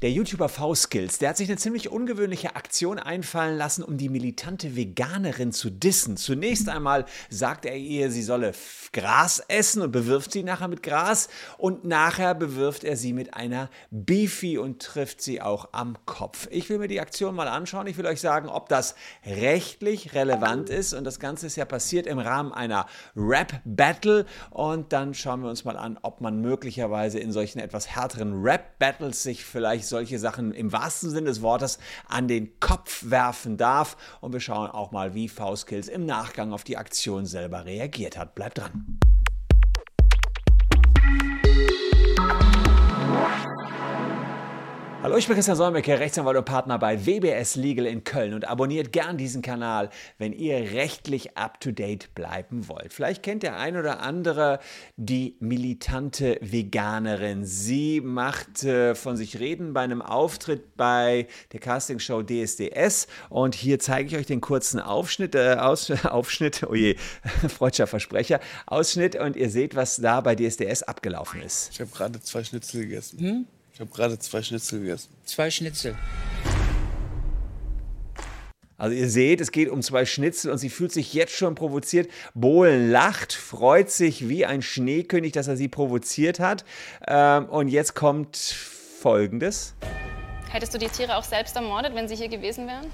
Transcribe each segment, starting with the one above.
Der YouTuber V-Skills, der hat sich eine ziemlich ungewöhnliche Aktion einfallen lassen, um die militante Veganerin zu dissen. Zunächst einmal sagt er ihr, sie solle Gras essen und bewirft sie nachher mit Gras und nachher bewirft er sie mit einer Beefy und trifft sie auch am Kopf. Ich will mir die Aktion mal anschauen. Ich will euch sagen, ob das rechtlich relevant ist und das Ganze ist ja passiert im Rahmen einer Rap-Battle und dann schauen wir uns mal an, ob man möglicherweise in solchen etwas härteren Rap-Battles sich vielleicht solche Sachen im wahrsten Sinne des Wortes an den Kopf werfen darf. Und wir schauen auch mal, wie V-Skills im Nachgang auf die Aktion selber reagiert hat. Bleibt dran. Hallo, ich bin Christian Solmecke, Rechtsanwalt und Partner bei WBS Legal in Köln und abonniert gern diesen Kanal, wenn ihr rechtlich up-to-date bleiben wollt. Vielleicht kennt der ein oder andere die militante Veganerin. Sie macht äh, von sich reden bei einem Auftritt bei der Castingshow DSDS und hier zeige ich euch den kurzen Aufschnitt, äh, Aus, Aufschnitt, oh je, freudscher Versprecher, Ausschnitt und ihr seht, was da bei DSDS abgelaufen ist. Ich habe gerade zwei Schnitzel gegessen. Hm? Ich habe gerade zwei Schnitzel gegessen. Zwei Schnitzel. Also ihr seht, es geht um zwei Schnitzel und sie fühlt sich jetzt schon provoziert. Bohlen lacht, freut sich wie ein Schneekönig, dass er sie provoziert hat. Ähm, und jetzt kommt Folgendes. Hättest du die Tiere auch selbst ermordet, wenn sie hier gewesen wären?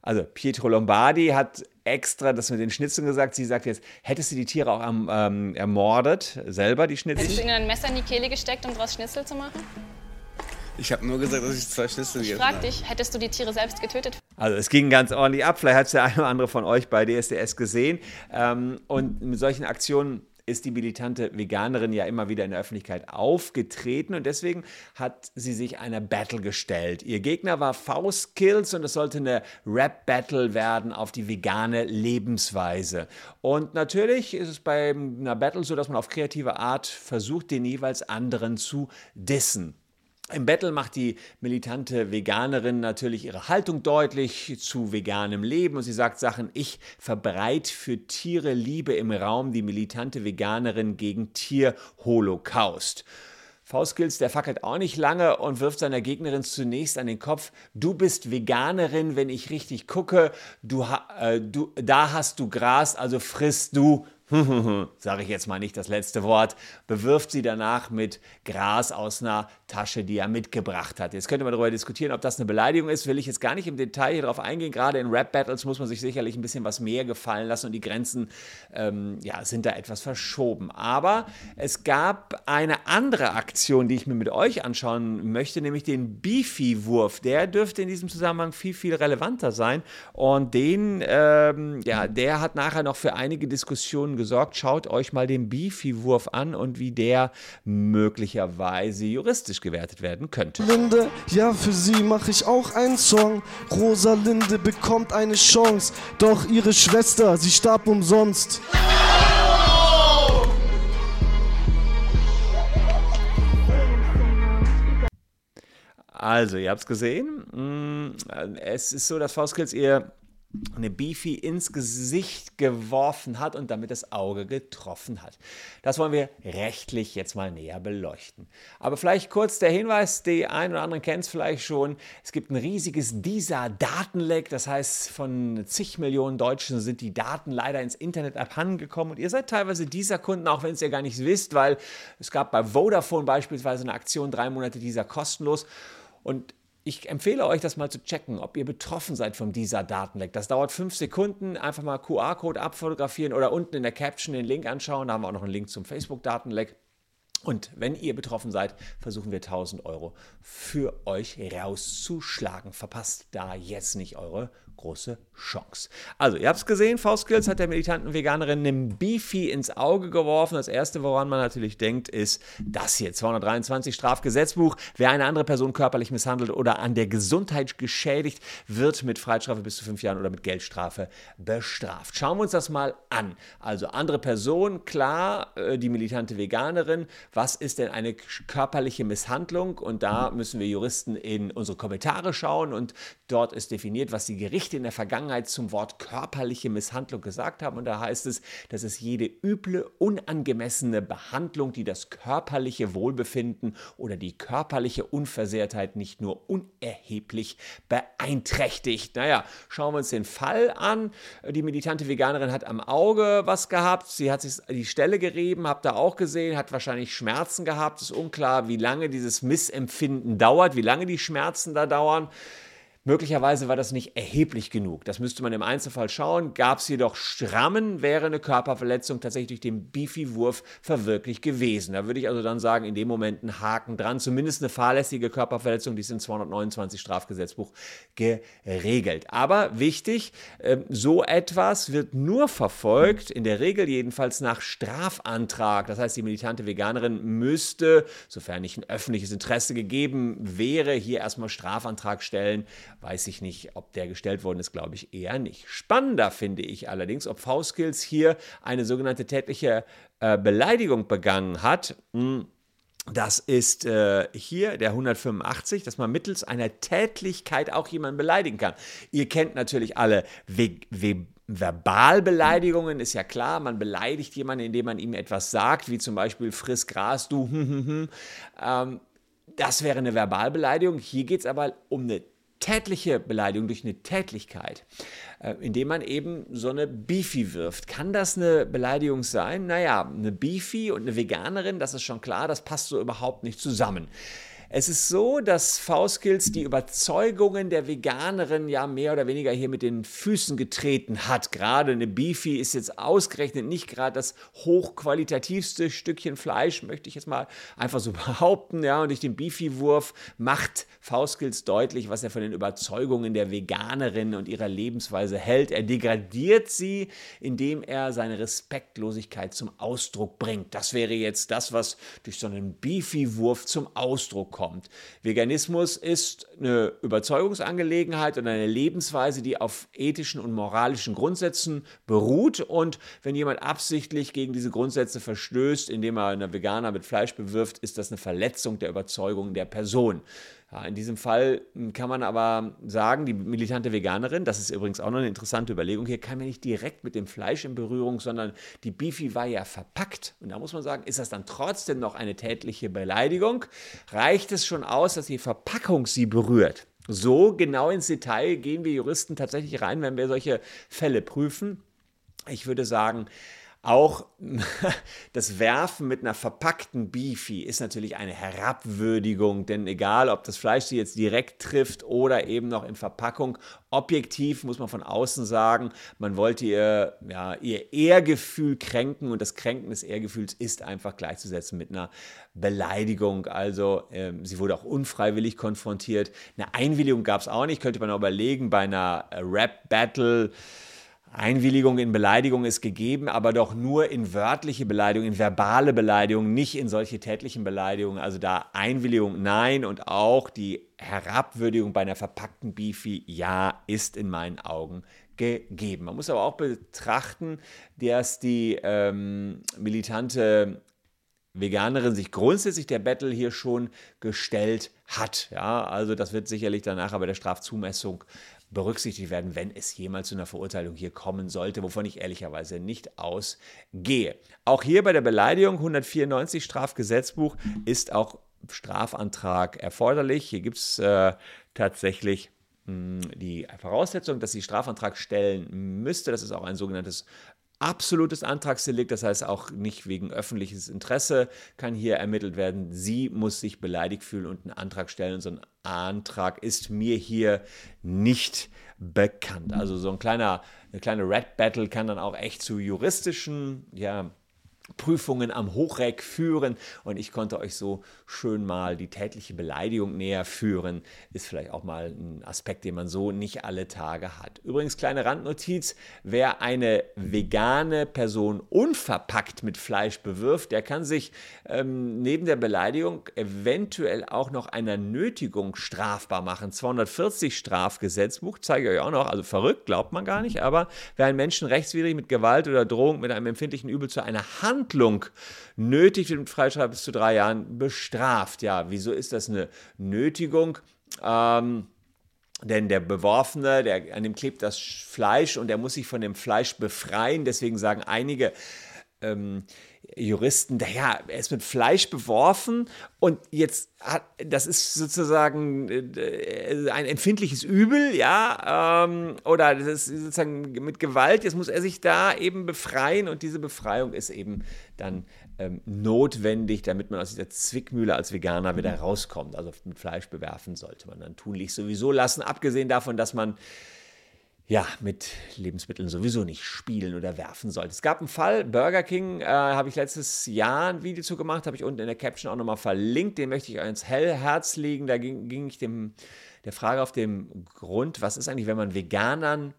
Also Pietro Lombardi hat extra das mit den Schnitzeln gesagt. Sie sagt jetzt, hättest du die Tiere auch ähm, ermordet, selber die Schnitzel? Hättest du ihnen ein Messer in die Kehle gesteckt, um daraus Schnitzel zu machen? Ich habe nur gesagt, dass ich zwei Schnitzel gegessen habe. Ich frag dich, hättest du die Tiere selbst getötet? Also es ging ganz ordentlich ab. Vielleicht hat es der eine oder andere von euch bei DSDS gesehen. Ähm, und mit solchen Aktionen ist die militante Veganerin ja immer wieder in der Öffentlichkeit aufgetreten und deswegen hat sie sich einer Battle gestellt. Ihr Gegner war Faustkills und es sollte eine Rap-Battle werden auf die vegane Lebensweise. Und natürlich ist es bei einer Battle so, dass man auf kreative Art versucht, den jeweils anderen zu dissen. Im Battle macht die militante Veganerin natürlich ihre Haltung deutlich zu veganem Leben und sie sagt Sachen, ich verbreite für Tiere Liebe im Raum, die militante Veganerin gegen Tierholocaust. Faustkills, der fackelt auch nicht lange und wirft seiner Gegnerin zunächst an den Kopf, du bist Veganerin, wenn ich richtig gucke, du, äh, du, da hast du Gras, also frisst du sage ich jetzt mal nicht das letzte Wort, bewirft sie danach mit Gras aus einer Tasche, die er mitgebracht hat. Jetzt könnte man darüber diskutieren, ob das eine Beleidigung ist, will ich jetzt gar nicht im Detail hier drauf eingehen. Gerade in Rap-Battles muss man sich sicherlich ein bisschen was mehr gefallen lassen und die Grenzen ähm, ja, sind da etwas verschoben. Aber es gab eine andere Aktion, die ich mir mit euch anschauen möchte, nämlich den Beefy-Wurf. Der dürfte in diesem Zusammenhang viel, viel relevanter sein und den, ähm, ja, der hat nachher noch für einige Diskussionen gesorgt. Schaut euch mal den Beefy-Wurf an und wie der möglicherweise juristisch gewertet werden könnte. Linde, ja, für sie mache ich auch einen Song. Rosalinde bekommt eine Chance, doch ihre Schwester, sie starb umsonst. Also, ihr habt es gesehen. Mm, es ist so, dass Faustkills ihr eine Beefy ins Gesicht geworfen hat und damit das Auge getroffen hat. Das wollen wir rechtlich jetzt mal näher beleuchten. Aber vielleicht kurz der Hinweis, die einen oder anderen kennen es vielleicht schon. Es gibt ein riesiges DISA-Datenleck, das heißt, von zig Millionen Deutschen sind die Daten leider ins Internet abhandengekommen und ihr seid teilweise dieser Kunden, auch wenn es ihr gar nicht wisst, weil es gab bei Vodafone beispielsweise eine Aktion, drei Monate dieser kostenlos. Und ich empfehle euch, das mal zu checken, ob ihr betroffen seid von dieser Datenleck. Das dauert fünf Sekunden. Einfach mal QR-Code abfotografieren oder unten in der Caption den Link anschauen. Da haben wir auch noch einen Link zum Facebook-Datenleck. Und wenn ihr betroffen seid, versuchen wir 1000 Euro für euch rauszuschlagen. Verpasst da jetzt nicht eure große Chance. Also, ihr habt es gesehen, V-Skills hat der militanten Veganerin einen Beefy ins Auge geworfen. Das erste, woran man natürlich denkt, ist das hier: 223 Strafgesetzbuch. Wer eine andere Person körperlich misshandelt oder an der Gesundheit geschädigt, wird mit Freiheitsstrafe bis zu fünf Jahren oder mit Geldstrafe bestraft. Schauen wir uns das mal an. Also, andere Person, klar, äh, die militante Veganerin was ist denn eine körperliche Misshandlung? Und da müssen wir Juristen in unsere Kommentare schauen und dort ist definiert, was die Gerichte in der Vergangenheit zum Wort körperliche Misshandlung gesagt haben. Und da heißt es, dass es jede üble, unangemessene Behandlung, die das körperliche Wohlbefinden oder die körperliche Unversehrtheit nicht nur unerheblich beeinträchtigt. Naja, schauen wir uns den Fall an. Die militante Veganerin hat am Auge was gehabt. Sie hat sich die Stelle gerieben, habt ihr auch gesehen, hat wahrscheinlich Schmerzen gehabt. Ist unklar, wie lange dieses Missempfinden dauert, wie lange die Schmerzen da dauern. Möglicherweise war das nicht erheblich genug. Das müsste man im Einzelfall schauen. Gab es jedoch Schrammen, wäre eine Körperverletzung tatsächlich durch den Beefy-Wurf verwirklicht gewesen. Da würde ich also dann sagen, in dem Moment einen Haken dran. Zumindest eine fahrlässige Körperverletzung, die ist in 229 Strafgesetzbuch geregelt. Aber wichtig, ähm, so etwas wird nur verfolgt, in der Regel jedenfalls nach Strafantrag. Das heißt, die militante Veganerin müsste, sofern nicht ein öffentliches Interesse gegeben wäre, hier erstmal Strafantrag stellen Weiß ich nicht, ob der gestellt worden ist, glaube ich eher nicht. Spannender finde ich allerdings, ob V-Skills hier eine sogenannte tätliche äh, Beleidigung begangen hat. Hm. Das ist äh, hier der 185, dass man mittels einer Tätlichkeit auch jemanden beleidigen kann. Ihr kennt natürlich alle Verbalbeleidigungen, ist ja klar. Man beleidigt jemanden, indem man ihm etwas sagt, wie zum Beispiel friss Gras, du. ähm, das wäre eine Verbalbeleidigung. Hier geht es aber um eine tätliche Beleidigung durch eine Tätlichkeit, äh, indem man eben so eine Beefy wirft. Kann das eine Beleidigung sein? Naja, eine Beefy und eine Veganerin, das ist schon klar, das passt so überhaupt nicht zusammen. Es ist so, dass V-Skills die Überzeugungen der Veganerin ja mehr oder weniger hier mit den Füßen getreten hat. Gerade eine Beefy ist jetzt ausgerechnet nicht gerade das hochqualitativste Stückchen Fleisch, möchte ich jetzt mal einfach so behaupten. Ja, und durch den Beefy-Wurf macht V-Skills deutlich, was er von den Überzeugungen der Veganerin und ihrer Lebensweise hält. Er degradiert sie, indem er seine Respektlosigkeit zum Ausdruck bringt. Das wäre jetzt das, was durch so einen Beefy-Wurf zum Ausdruck kommt kommt. Veganismus ist eine Überzeugungsangelegenheit und eine Lebensweise, die auf ethischen und moralischen Grundsätzen beruht. Und wenn jemand absichtlich gegen diese Grundsätze verstößt, indem er einen Veganer mit Fleisch bewirft, ist das eine Verletzung der Überzeugung der Person. Ja, in diesem Fall hm, kann man aber sagen, die militante Veganerin, das ist übrigens auch noch eine interessante Überlegung, hier kam ja nicht direkt mit dem Fleisch in Berührung, sondern die Beefy war ja verpackt. Und da muss man sagen, ist das dann trotzdem noch eine tätliche Beleidigung? Reicht es schon aus, dass die Verpackung sie berührt? So genau ins Detail gehen wir Juristen tatsächlich rein, wenn wir solche Fälle prüfen. Ich würde sagen, auch das Werfen mit einer verpackten Beefy ist natürlich eine Herabwürdigung, denn egal, ob das Fleisch sie jetzt direkt trifft oder eben noch in Verpackung, objektiv muss man von außen sagen, man wollte ihr, ja, ihr Ehrgefühl kränken und das Kränken des Ehrgefühls ist einfach gleichzusetzen mit einer Beleidigung. Also ähm, sie wurde auch unfreiwillig konfrontiert. Eine Einwilligung gab es auch nicht, könnte man auch überlegen, bei einer Rap-Battle Einwilligung in Beleidigung ist gegeben, aber doch nur in wörtliche Beleidigung, in verbale Beleidigung, nicht in solche tätlichen Beleidigungen. Also da Einwilligung nein und auch die Herabwürdigung bei einer verpackten Beefy ja ist in meinen Augen gegeben. Man muss aber auch betrachten, dass die ähm, militante Veganerin sich grundsätzlich der Battle hier schon gestellt hat. Ja, also das wird sicherlich danach aber der Strafzumessung berücksichtigt werden, wenn es jemals zu einer Verurteilung hier kommen sollte, wovon ich ehrlicherweise nicht ausgehe. Auch hier bei der Beleidigung 194 Strafgesetzbuch ist auch Strafantrag erforderlich. Hier gibt es äh, tatsächlich hm, die Voraussetzung, dass sie Strafantrag stellen müsste. Das ist auch ein sogenanntes absolutes Antragsdelikt, das heißt auch nicht wegen öffentliches Interesse kann hier ermittelt werden. Sie muss sich beleidigt fühlen und einen Antrag stellen. Und so ein Antrag ist mir hier nicht bekannt. Also so ein kleiner, eine kleine Red Battle kann dann auch echt zu juristischen, ja, Prüfungen am Hochreck führen und ich konnte euch so schön mal die tätliche Beleidigung näher führen. Ist vielleicht auch mal ein Aspekt, den man so nicht alle Tage hat. Übrigens, kleine Randnotiz: Wer eine vegane Person unverpackt mit Fleisch bewirft, der kann sich ähm, neben der Beleidigung eventuell auch noch einer Nötigung strafbar machen. 240 Strafgesetzbuch, zeige ich euch auch noch, also verrückt, glaubt man gar nicht, aber wer einen Menschen rechtswidrig mit Gewalt oder Drohung mit einem empfindlichen Übel zu einer Hand Misshandlung nötigt, mit Freistrafe bis zu drei Jahren bestraft. Ja, wieso ist das eine Nötigung? Ähm, denn der Beworfene, der, an dem klebt das Fleisch und er muss sich von dem Fleisch befreien. Deswegen sagen einige, ähm, Juristen, naja, er ist mit Fleisch beworfen und jetzt hat, das ist sozusagen äh, ein empfindliches Übel, ja, ähm, oder das ist sozusagen mit Gewalt, jetzt muss er sich da eben befreien und diese Befreiung ist eben dann ähm, notwendig, damit man aus dieser Zwickmühle als Veganer wieder rauskommt. Also mit Fleisch bewerfen sollte man dann tunlich sowieso lassen, abgesehen davon, dass man ja, mit Lebensmitteln sowieso nicht spielen oder werfen sollte. Es gab einen Fall, Burger King, äh, habe ich letztes Jahr ein Video zu gemacht, habe ich unten in der Caption auch nochmal verlinkt, den möchte ich euch ins Hellherz legen. Da ging, ging ich dem, der Frage auf den Grund, was ist eigentlich, wenn man Veganern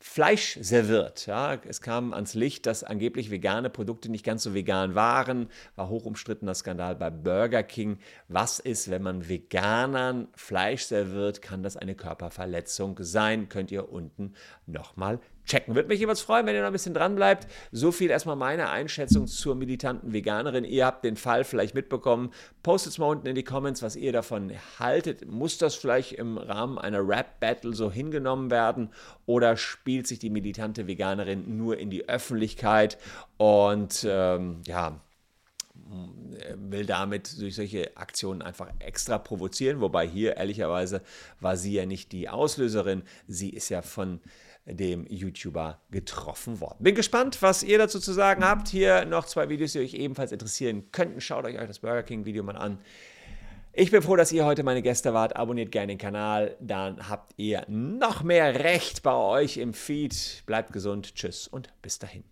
Fleisch serviert. Ja, es kam ans Licht, dass angeblich vegane Produkte nicht ganz so vegan waren. War hoch umstrittener Skandal bei Burger King. Was ist, wenn man Veganern Fleisch serviert? Kann das eine Körperverletzung sein? Könnt ihr unten nochmal checken. Würde mich jeweils freuen, wenn ihr noch ein bisschen dran bleibt. So viel erstmal meine Einschätzung zur militanten Veganerin. Ihr habt den Fall vielleicht mitbekommen. Postet es mal unten in die Comments, was ihr davon haltet. Muss das vielleicht im Rahmen einer Rap-Battle so hingenommen werden oder spielt sich die militante Veganerin nur in die Öffentlichkeit und ähm, ja, will damit durch solche Aktionen einfach extra provozieren, wobei hier ehrlicherweise war sie ja nicht die Auslöserin, sie ist ja von dem YouTuber getroffen worden. Bin gespannt, was ihr dazu zu sagen habt. Hier noch zwei Videos, die euch ebenfalls interessieren könnten. Schaut euch das Burger King Video mal an. Ich bin froh, dass ihr heute meine Gäste wart. Abonniert gerne den Kanal, dann habt ihr noch mehr Recht bei euch im Feed. Bleibt gesund, tschüss und bis dahin.